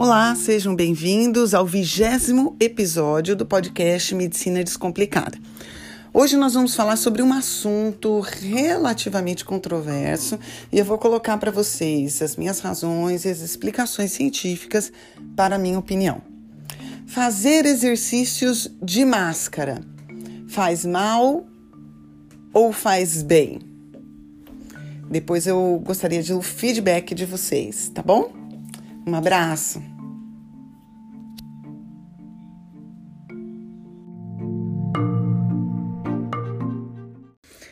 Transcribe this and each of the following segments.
Olá, sejam bem-vindos ao vigésimo episódio do podcast Medicina Descomplicada. Hoje nós vamos falar sobre um assunto relativamente controverso e eu vou colocar para vocês as minhas razões e as explicações científicas para a minha opinião. Fazer exercícios de máscara faz mal ou faz bem? Depois eu gostaria de o feedback de vocês, tá bom? Um abraço.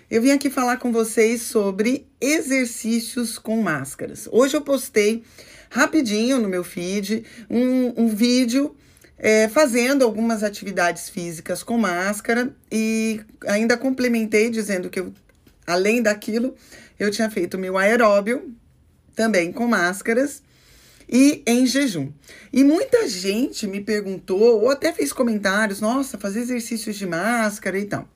Eu vim aqui falar com vocês sobre exercícios com máscaras. Hoje eu postei rapidinho no meu feed um, um vídeo é, fazendo algumas atividades físicas com máscara e ainda complementei dizendo que eu, além daquilo, eu tinha feito meu aeróbio também com máscaras e em jejum. E muita gente me perguntou, ou até fez comentários, nossa, fazer exercícios de máscara e tal.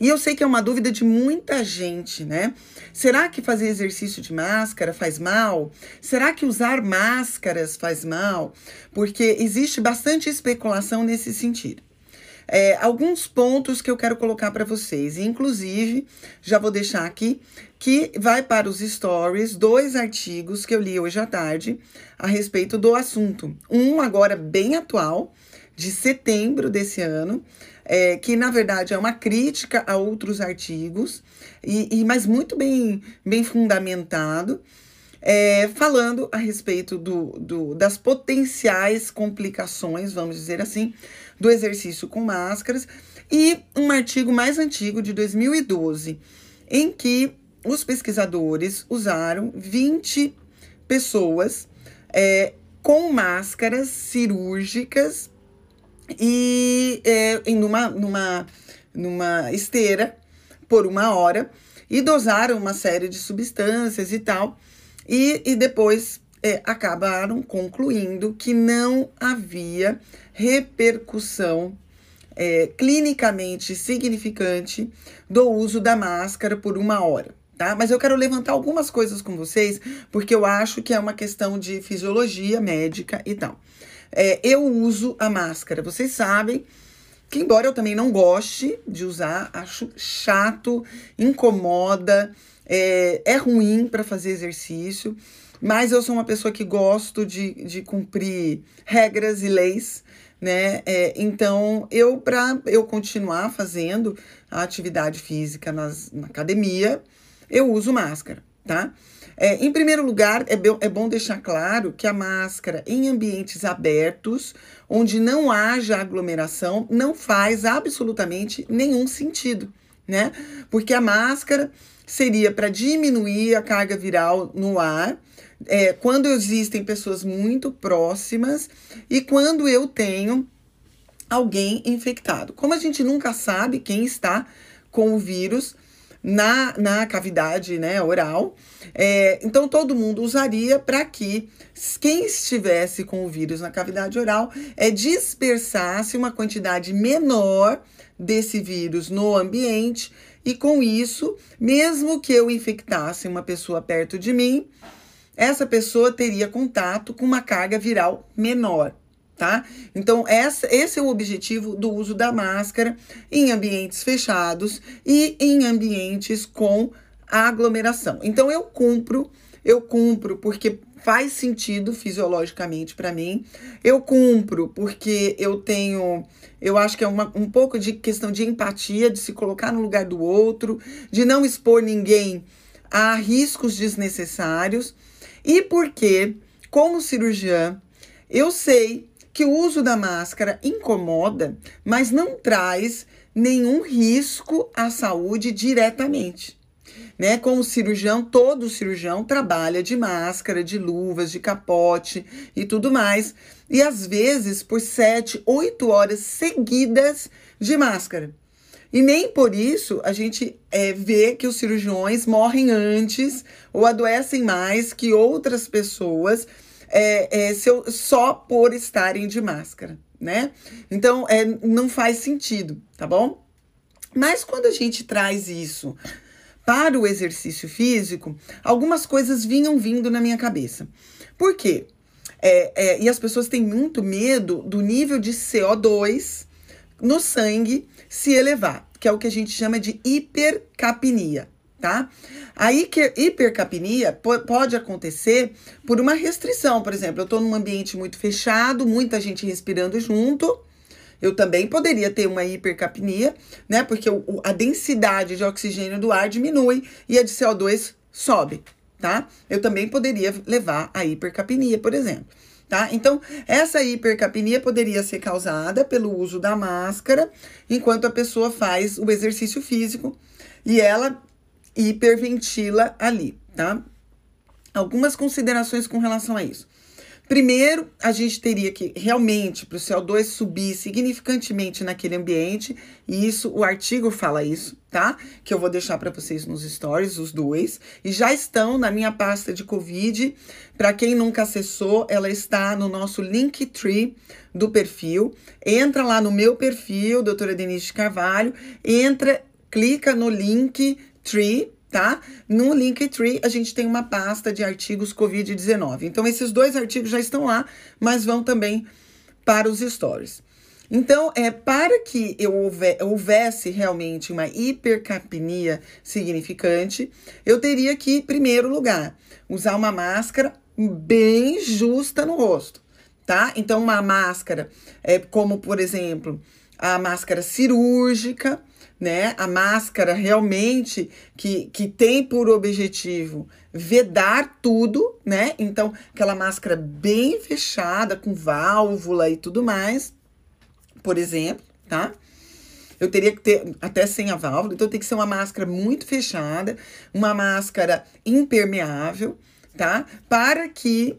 E eu sei que é uma dúvida de muita gente, né? Será que fazer exercício de máscara faz mal? Será que usar máscaras faz mal? Porque existe bastante especulação nesse sentido. É, alguns pontos que eu quero colocar para vocês. Inclusive, já vou deixar aqui que vai para os stories dois artigos que eu li hoje à tarde a respeito do assunto. Um agora bem atual, de setembro desse ano, é, que na verdade é uma crítica a outros artigos, e, e mas muito bem, bem fundamentado. É, falando a respeito do, do, das potenciais complicações, vamos dizer assim, do exercício com máscaras, e um artigo mais antigo, de 2012, em que os pesquisadores usaram 20 pessoas é, com máscaras cirúrgicas e é, em numa, numa, numa esteira por uma hora e dosaram uma série de substâncias e tal, e, e depois é, acabaram concluindo que não havia repercussão é, clinicamente significante do uso da máscara por uma hora. Tá? Mas eu quero levantar algumas coisas com vocês, porque eu acho que é uma questão de fisiologia médica e tal. É, eu uso a máscara, vocês sabem que, embora eu também não goste de usar, acho chato, incomoda, é, é ruim para fazer exercício, mas eu sou uma pessoa que gosto de, de cumprir regras e leis, né? É, então, eu, para eu continuar fazendo a atividade física nas, na academia, eu uso máscara, tá? É, em primeiro lugar, é, é bom deixar claro que a máscara em ambientes abertos, onde não haja aglomeração, não faz absolutamente nenhum sentido, né? Porque a máscara seria para diminuir a carga viral no ar, é, quando existem pessoas muito próximas e quando eu tenho alguém infectado. Como a gente nunca sabe quem está com o vírus, na, na cavidade né, oral. É, então, todo mundo usaria para que quem estivesse com o vírus na cavidade oral é, dispersasse uma quantidade menor desse vírus no ambiente e com isso, mesmo que eu infectasse uma pessoa perto de mim, essa pessoa teria contato com uma carga viral menor tá? Então, essa, esse é o objetivo do uso da máscara em ambientes fechados e em ambientes com aglomeração. Então, eu cumpro, eu cumpro porque faz sentido fisiologicamente para mim. Eu cumpro porque eu tenho, eu acho que é uma, um pouco de questão de empatia, de se colocar no lugar do outro, de não expor ninguém a riscos desnecessários. E porque, como cirurgiã, eu sei que o uso da máscara incomoda, mas não traz nenhum risco à saúde diretamente. Né? Como cirurgião, todo cirurgião trabalha de máscara, de luvas, de capote e tudo mais. E às vezes por sete, oito horas seguidas de máscara. E nem por isso a gente é, vê que os cirurgiões morrem antes ou adoecem mais que outras pessoas é, é, eu, só por estarem de máscara, né? Então, é, não faz sentido, tá bom? Mas quando a gente traz isso para o exercício físico, algumas coisas vinham vindo na minha cabeça. Por quê? É, é, e as pessoas têm muito medo do nível de CO2 no sangue se elevar, que é o que a gente chama de hipercapnia, tá? A hipercapnia pode acontecer por uma restrição, por exemplo, eu estou num ambiente muito fechado, muita gente respirando junto, eu também poderia ter uma hipercapnia, né? Porque o, a densidade de oxigênio do ar diminui e a de CO2 sobe, tá? Eu também poderia levar a hipercapnia, por exemplo. Tá? Então, essa hipercapnia poderia ser causada pelo uso da máscara enquanto a pessoa faz o exercício físico e ela hiperventila ali, tá? Algumas considerações com relação a isso. Primeiro, a gente teria que realmente para o CO2 subir significantemente naquele ambiente, e isso o artigo fala isso, tá? Que eu vou deixar para vocês nos stories os dois, e já estão na minha pasta de COVID. Para quem nunca acessou, ela está no nosso Linktree do perfil. Entra lá no meu perfil, doutora Denise de Carvalho, entra, clica no link Tree tá? No Linktree a gente tem uma pasta de artigos COVID-19. Então esses dois artigos já estão lá, mas vão também para os stories. Então, é para que eu houvesse realmente uma hipercapnia significante, eu teria que, em primeiro lugar, usar uma máscara bem justa no rosto, tá? Então, uma máscara, é, como por exemplo, a máscara cirúrgica, né? A máscara realmente que, que tem por objetivo vedar tudo, né? Então, aquela máscara bem fechada, com válvula e tudo mais, por exemplo, tá? Eu teria que ter até sem a válvula, então tem que ser uma máscara muito fechada, uma máscara impermeável, tá? Para que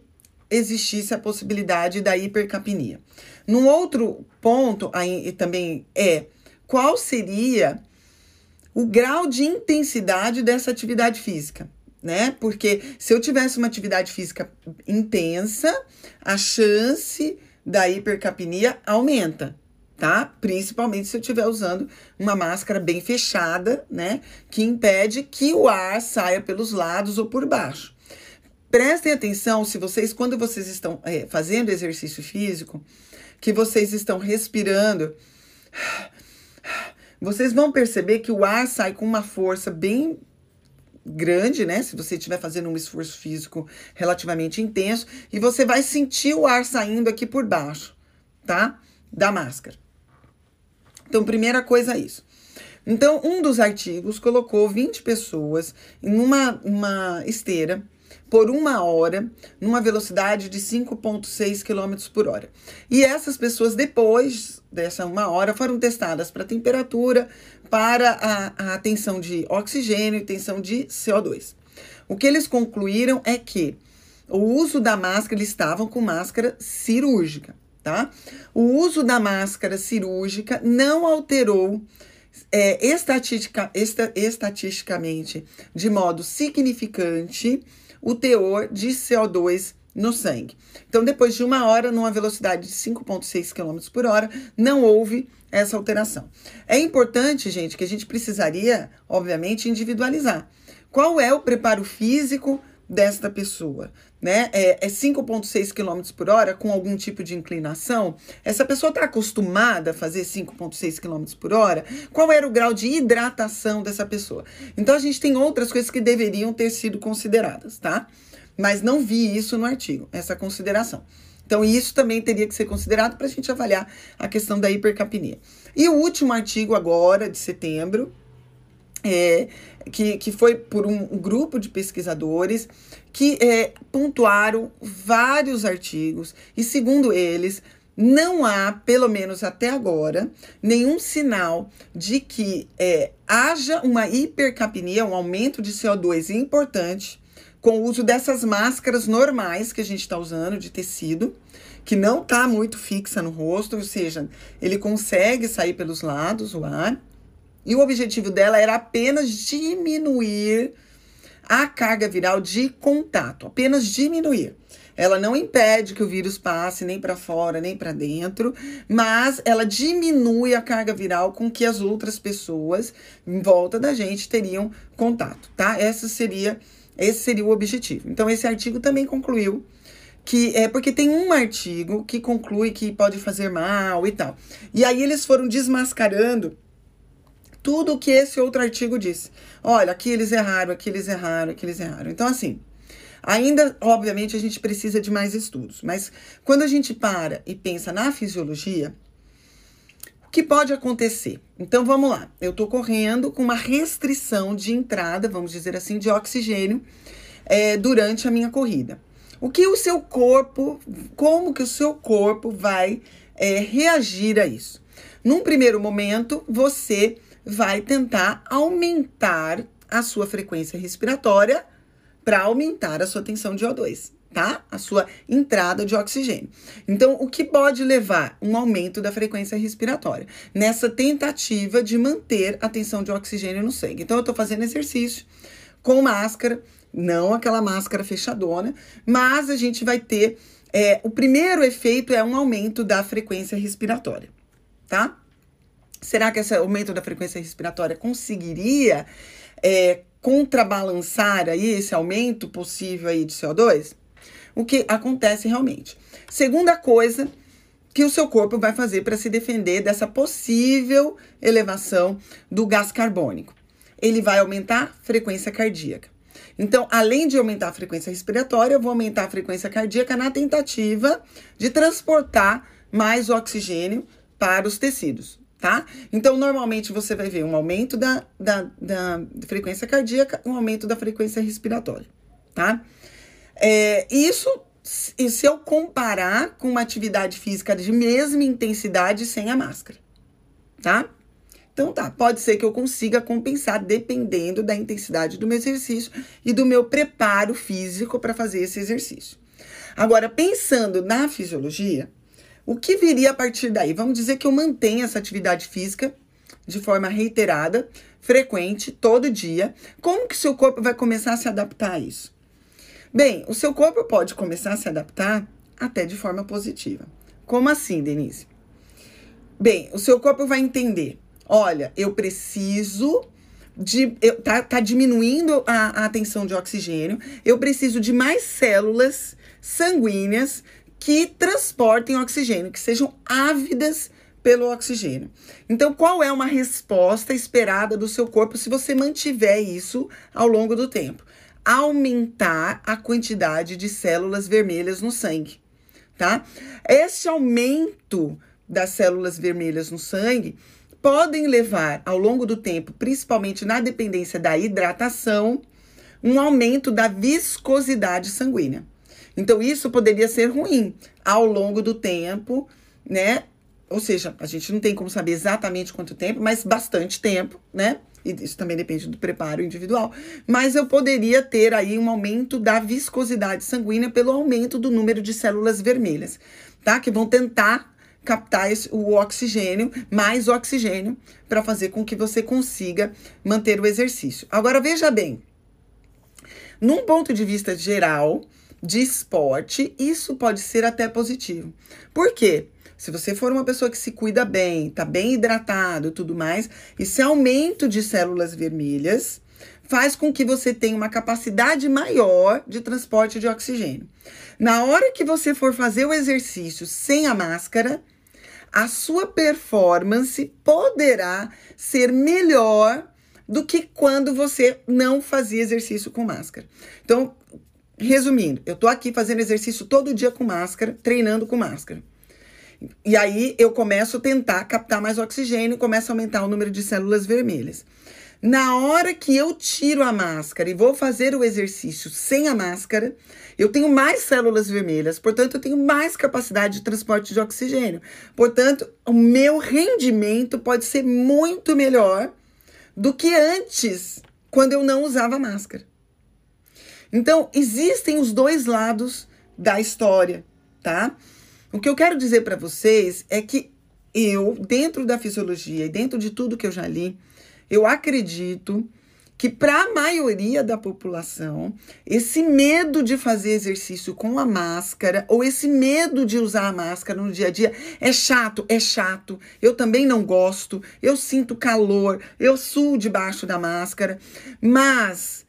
existisse a possibilidade da hipercapnia. Num outro ponto aí também é qual seria o grau de intensidade dessa atividade física, né? Porque se eu tivesse uma atividade física intensa, a chance da hipercapnia aumenta, tá? Principalmente se eu estiver usando uma máscara bem fechada, né? Que impede que o ar saia pelos lados ou por baixo. Prestem atenção se vocês, quando vocês estão é, fazendo exercício físico, que vocês estão respirando vocês vão perceber que o ar sai com uma força bem grande, né? Se você estiver fazendo um esforço físico relativamente intenso, e você vai sentir o ar saindo aqui por baixo, tá? Da máscara. Então, primeira coisa é isso. Então, um dos artigos colocou 20 pessoas em uma, uma esteira por uma hora, numa velocidade de 5,6 km por hora. E essas pessoas, depois dessa uma hora, foram testadas para temperatura, para a, a tensão de oxigênio e tensão de CO2. O que eles concluíram é que o uso da máscara, eles estavam com máscara cirúrgica, tá? O uso da máscara cirúrgica não alterou é, estatistica, esta, estatisticamente de modo significante o teor de CO2 no sangue. Então, depois de uma hora, numa velocidade de 5,6 km por hora, não houve essa alteração. É importante, gente, que a gente precisaria, obviamente, individualizar. Qual é o preparo físico desta pessoa? Né? É, é 5,6 km por hora com algum tipo de inclinação? Essa pessoa está acostumada a fazer 5,6 km por hora? Qual era o grau de hidratação dessa pessoa? Então, a gente tem outras coisas que deveriam ter sido consideradas, tá? mas não vi isso no artigo, essa consideração. Então, isso também teria que ser considerado para a gente avaliar a questão da hipercapnia. E o último artigo, agora, de setembro, é, que, que foi por um, grupo de pesquisadores que é, pontuaram vários artigos, e segundo eles, não há, pelo menos até agora, nenhum sinal de que é, haja uma hipercapnia, um aumento de CO2 importante com o uso dessas máscaras normais que a gente está usando de tecido, que não está muito fixa no rosto, ou seja, ele consegue sair pelos lados o ar. E o objetivo dela era apenas diminuir a carga viral de contato, apenas diminuir. Ela não impede que o vírus passe nem para fora, nem para dentro, mas ela diminui a carga viral com que as outras pessoas em volta da gente teriam contato, tá? Essa seria esse seria o objetivo. Então esse artigo também concluiu que é porque tem um artigo que conclui que pode fazer mal e tal. E aí eles foram desmascarando tudo o que esse outro artigo disse. Olha, aqui eles erraram, aqui eles erraram, aqui eles erraram. Então assim, Ainda, obviamente, a gente precisa de mais estudos, mas quando a gente para e pensa na fisiologia, o que pode acontecer? Então vamos lá, eu estou correndo com uma restrição de entrada, vamos dizer assim, de oxigênio é, durante a minha corrida. O que o seu corpo, como que o seu corpo vai é, reagir a isso? Num primeiro momento, você vai tentar aumentar a sua frequência respiratória para aumentar a sua tensão de O2, tá? A sua entrada de oxigênio. Então, o que pode levar um aumento da frequência respiratória nessa tentativa de manter a tensão de oxigênio no sangue. Então, eu estou fazendo exercício com máscara, não aquela máscara fechadona, mas a gente vai ter é, o primeiro efeito é um aumento da frequência respiratória, tá? Será que esse aumento da frequência respiratória conseguiria é, contrabalançar aí esse aumento possível aí de CO2? O que acontece realmente. Segunda coisa que o seu corpo vai fazer para se defender dessa possível elevação do gás carbônico. Ele vai aumentar a frequência cardíaca. Então, além de aumentar a frequência respiratória, eu vou aumentar a frequência cardíaca na tentativa de transportar mais oxigênio para os tecidos tá? Então, normalmente você vai ver um aumento da, da, da frequência cardíaca, um aumento da frequência respiratória, tá? É, isso, e se eu comparar com uma atividade física de mesma intensidade sem a máscara, tá? Então tá, pode ser que eu consiga compensar dependendo da intensidade do meu exercício e do meu preparo físico para fazer esse exercício. Agora, pensando na fisiologia, o que viria a partir daí? Vamos dizer que eu mantenho essa atividade física de forma reiterada, frequente, todo dia. Como que seu corpo vai começar a se adaptar a isso? Bem, o seu corpo pode começar a se adaptar até de forma positiva. Como assim, Denise? Bem, o seu corpo vai entender: olha, eu preciso de. Eu, tá, tá diminuindo a, a tensão de oxigênio, eu preciso de mais células sanguíneas que transportem oxigênio, que sejam ávidas pelo oxigênio. Então, qual é uma resposta esperada do seu corpo se você mantiver isso ao longo do tempo? Aumentar a quantidade de células vermelhas no sangue, tá? Esse aumento das células vermelhas no sangue podem levar ao longo do tempo, principalmente na dependência da hidratação, um aumento da viscosidade sanguínea. Então, isso poderia ser ruim ao longo do tempo, né? Ou seja, a gente não tem como saber exatamente quanto tempo, mas bastante tempo, né? E isso também depende do preparo individual. Mas eu poderia ter aí um aumento da viscosidade sanguínea pelo aumento do número de células vermelhas, tá? Que vão tentar captar esse, o oxigênio, mais oxigênio, para fazer com que você consiga manter o exercício. Agora, veja bem, num ponto de vista geral, de esporte, isso pode ser até positivo. Por quê? Se você for uma pessoa que se cuida bem, tá bem hidratado tudo mais, esse aumento de células vermelhas faz com que você tenha uma capacidade maior de transporte de oxigênio. Na hora que você for fazer o exercício sem a máscara, a sua performance poderá ser melhor do que quando você não fazia exercício com máscara. Então, Resumindo, eu tô aqui fazendo exercício todo dia com máscara, treinando com máscara. E aí eu começo a tentar captar mais oxigênio, começo a aumentar o número de células vermelhas. Na hora que eu tiro a máscara e vou fazer o exercício sem a máscara, eu tenho mais células vermelhas, portanto, eu tenho mais capacidade de transporte de oxigênio. Portanto, o meu rendimento pode ser muito melhor do que antes, quando eu não usava máscara. Então, existem os dois lados da história, tá? O que eu quero dizer para vocês é que eu, dentro da fisiologia e dentro de tudo que eu já li, eu acredito que para a maioria da população, esse medo de fazer exercício com a máscara ou esse medo de usar a máscara no dia a dia é chato, é chato. Eu também não gosto, eu sinto calor, eu suo debaixo da máscara, mas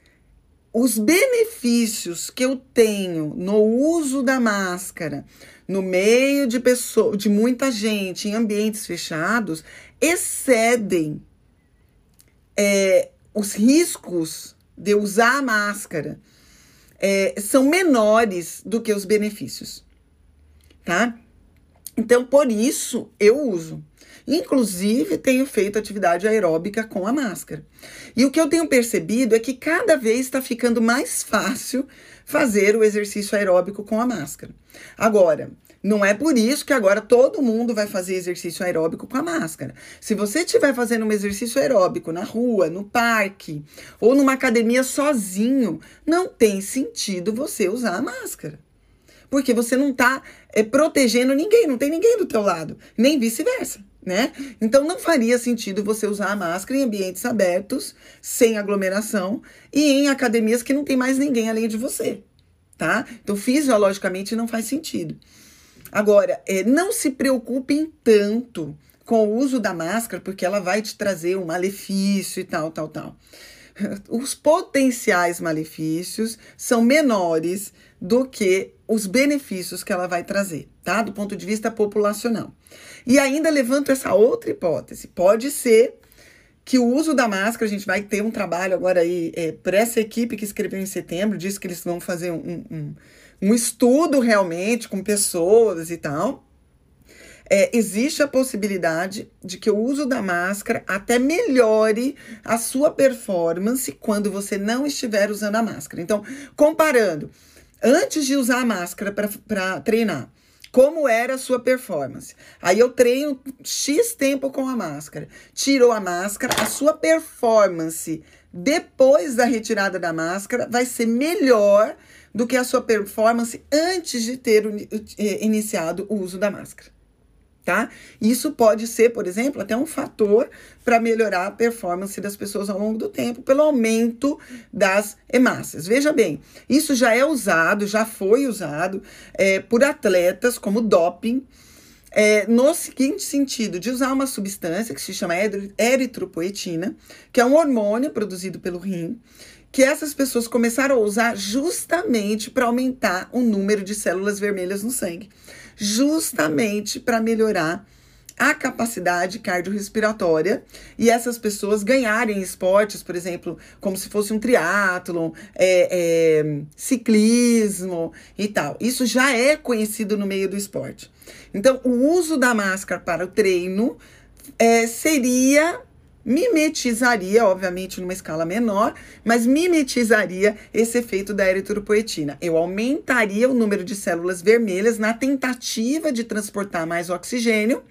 os benefícios que eu tenho no uso da máscara no meio de pessoas, de muita gente, em ambientes fechados, excedem é, os riscos de usar a máscara é, são menores do que os benefícios, tá? Então, por isso eu uso. Inclusive, tenho feito atividade aeróbica com a máscara. E o que eu tenho percebido é que cada vez está ficando mais fácil fazer o exercício aeróbico com a máscara. Agora, não é por isso que agora todo mundo vai fazer exercício aeróbico com a máscara. Se você estiver fazendo um exercício aeróbico na rua, no parque ou numa academia sozinho, não tem sentido você usar a máscara. Porque você não está é, protegendo ninguém, não tem ninguém do teu lado, nem vice-versa, né? Então não faria sentido você usar a máscara em ambientes abertos, sem aglomeração e em academias que não tem mais ninguém além de você, tá? Então fisiologicamente não faz sentido. Agora, é, não se preocupem tanto com o uso da máscara, porque ela vai te trazer um malefício e tal, tal, tal. Os potenciais malefícios são menores do que os benefícios que ela vai trazer, tá? Do ponto de vista populacional. E ainda levanto essa outra hipótese. Pode ser que o uso da máscara, a gente vai ter um trabalho agora aí, é, para essa equipe que escreveu em setembro, disse que eles vão fazer um, um um estudo realmente com pessoas e tal, é, existe a possibilidade de que o uso da máscara até melhore a sua performance quando você não estiver usando a máscara. Então, comparando, antes de usar a máscara para treinar, como era a sua performance? Aí eu treino X tempo com a máscara. Tirou a máscara, a sua performance depois da retirada da máscara vai ser melhor do que a sua performance antes de ter eh, iniciado o uso da máscara. Tá? Isso pode ser, por exemplo, até um fator para melhorar a performance das pessoas ao longo do tempo, pelo aumento das hemácias. Veja bem, isso já é usado, já foi usado é, por atletas como doping, é, no seguinte sentido, de usar uma substância que se chama eritropoetina, que é um hormônio produzido pelo rim, que essas pessoas começaram a usar justamente para aumentar o número de células vermelhas no sangue, justamente para melhorar a capacidade cardiorrespiratória e essas pessoas ganharem esportes, por exemplo, como se fosse um triatlon, é, é, ciclismo e tal. Isso já é conhecido no meio do esporte. Então, o uso da máscara para o treino é, seria mimetizaria, obviamente numa escala menor, mas mimetizaria esse efeito da eritropoetina. Eu aumentaria o número de células vermelhas na tentativa de transportar mais oxigênio.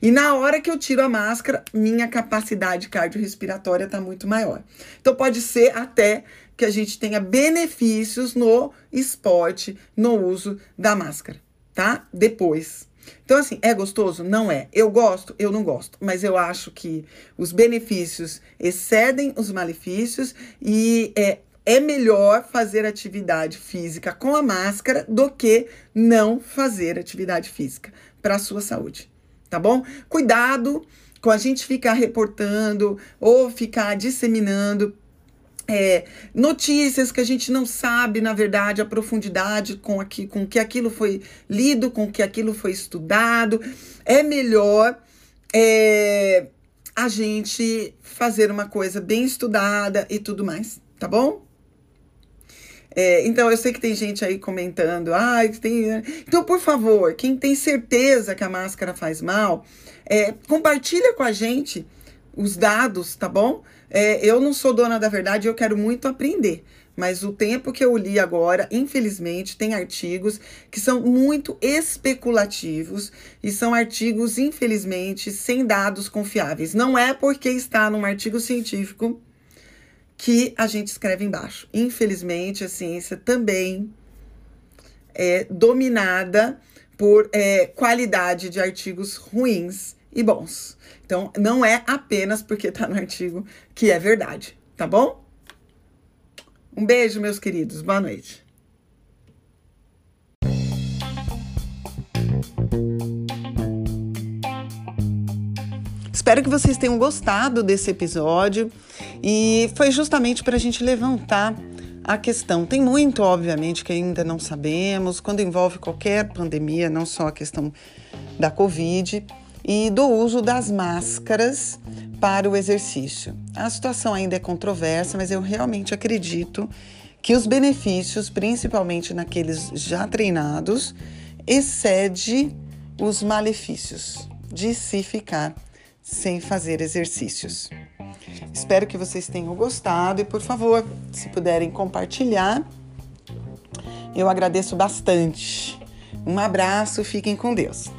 E na hora que eu tiro a máscara, minha capacidade cardiorrespiratória está muito maior. Então pode ser até que a gente tenha benefícios no esporte, no uso da máscara, tá? Depois. Então, assim, é gostoso? Não é. Eu gosto? Eu não gosto. Mas eu acho que os benefícios excedem os malefícios e é, é melhor fazer atividade física com a máscara do que não fazer atividade física para a sua saúde. Tá bom? Cuidado com a gente ficar reportando ou ficar disseminando é, notícias que a gente não sabe, na verdade, a profundidade com, aqui, com que aquilo foi lido, com que aquilo foi estudado. É melhor é, a gente fazer uma coisa bem estudada e tudo mais, tá bom? É, então, eu sei que tem gente aí comentando, ah, tem. Então, por favor, quem tem certeza que a máscara faz mal, é, compartilha com a gente os dados, tá bom? É, eu não sou dona da verdade, eu quero muito aprender. Mas o tempo que eu li agora, infelizmente, tem artigos que são muito especulativos e são artigos, infelizmente, sem dados confiáveis. Não é porque está num artigo científico que a gente escreve embaixo. Infelizmente, a ciência também é dominada por é, qualidade de artigos ruins e bons. Então, não é apenas porque está no artigo que é verdade, tá bom? Um beijo, meus queridos. Boa noite. Espero que vocês tenham gostado desse episódio e foi justamente para a gente levantar a questão. Tem muito, obviamente, que ainda não sabemos quando envolve qualquer pandemia, não só a questão da Covid e do uso das máscaras para o exercício. A situação ainda é controversa, mas eu realmente acredito que os benefícios, principalmente naqueles já treinados, excede os malefícios de se ficar sem fazer exercícios. Espero que vocês tenham gostado e, por favor, se puderem compartilhar, eu agradeço bastante. Um abraço, fiquem com Deus.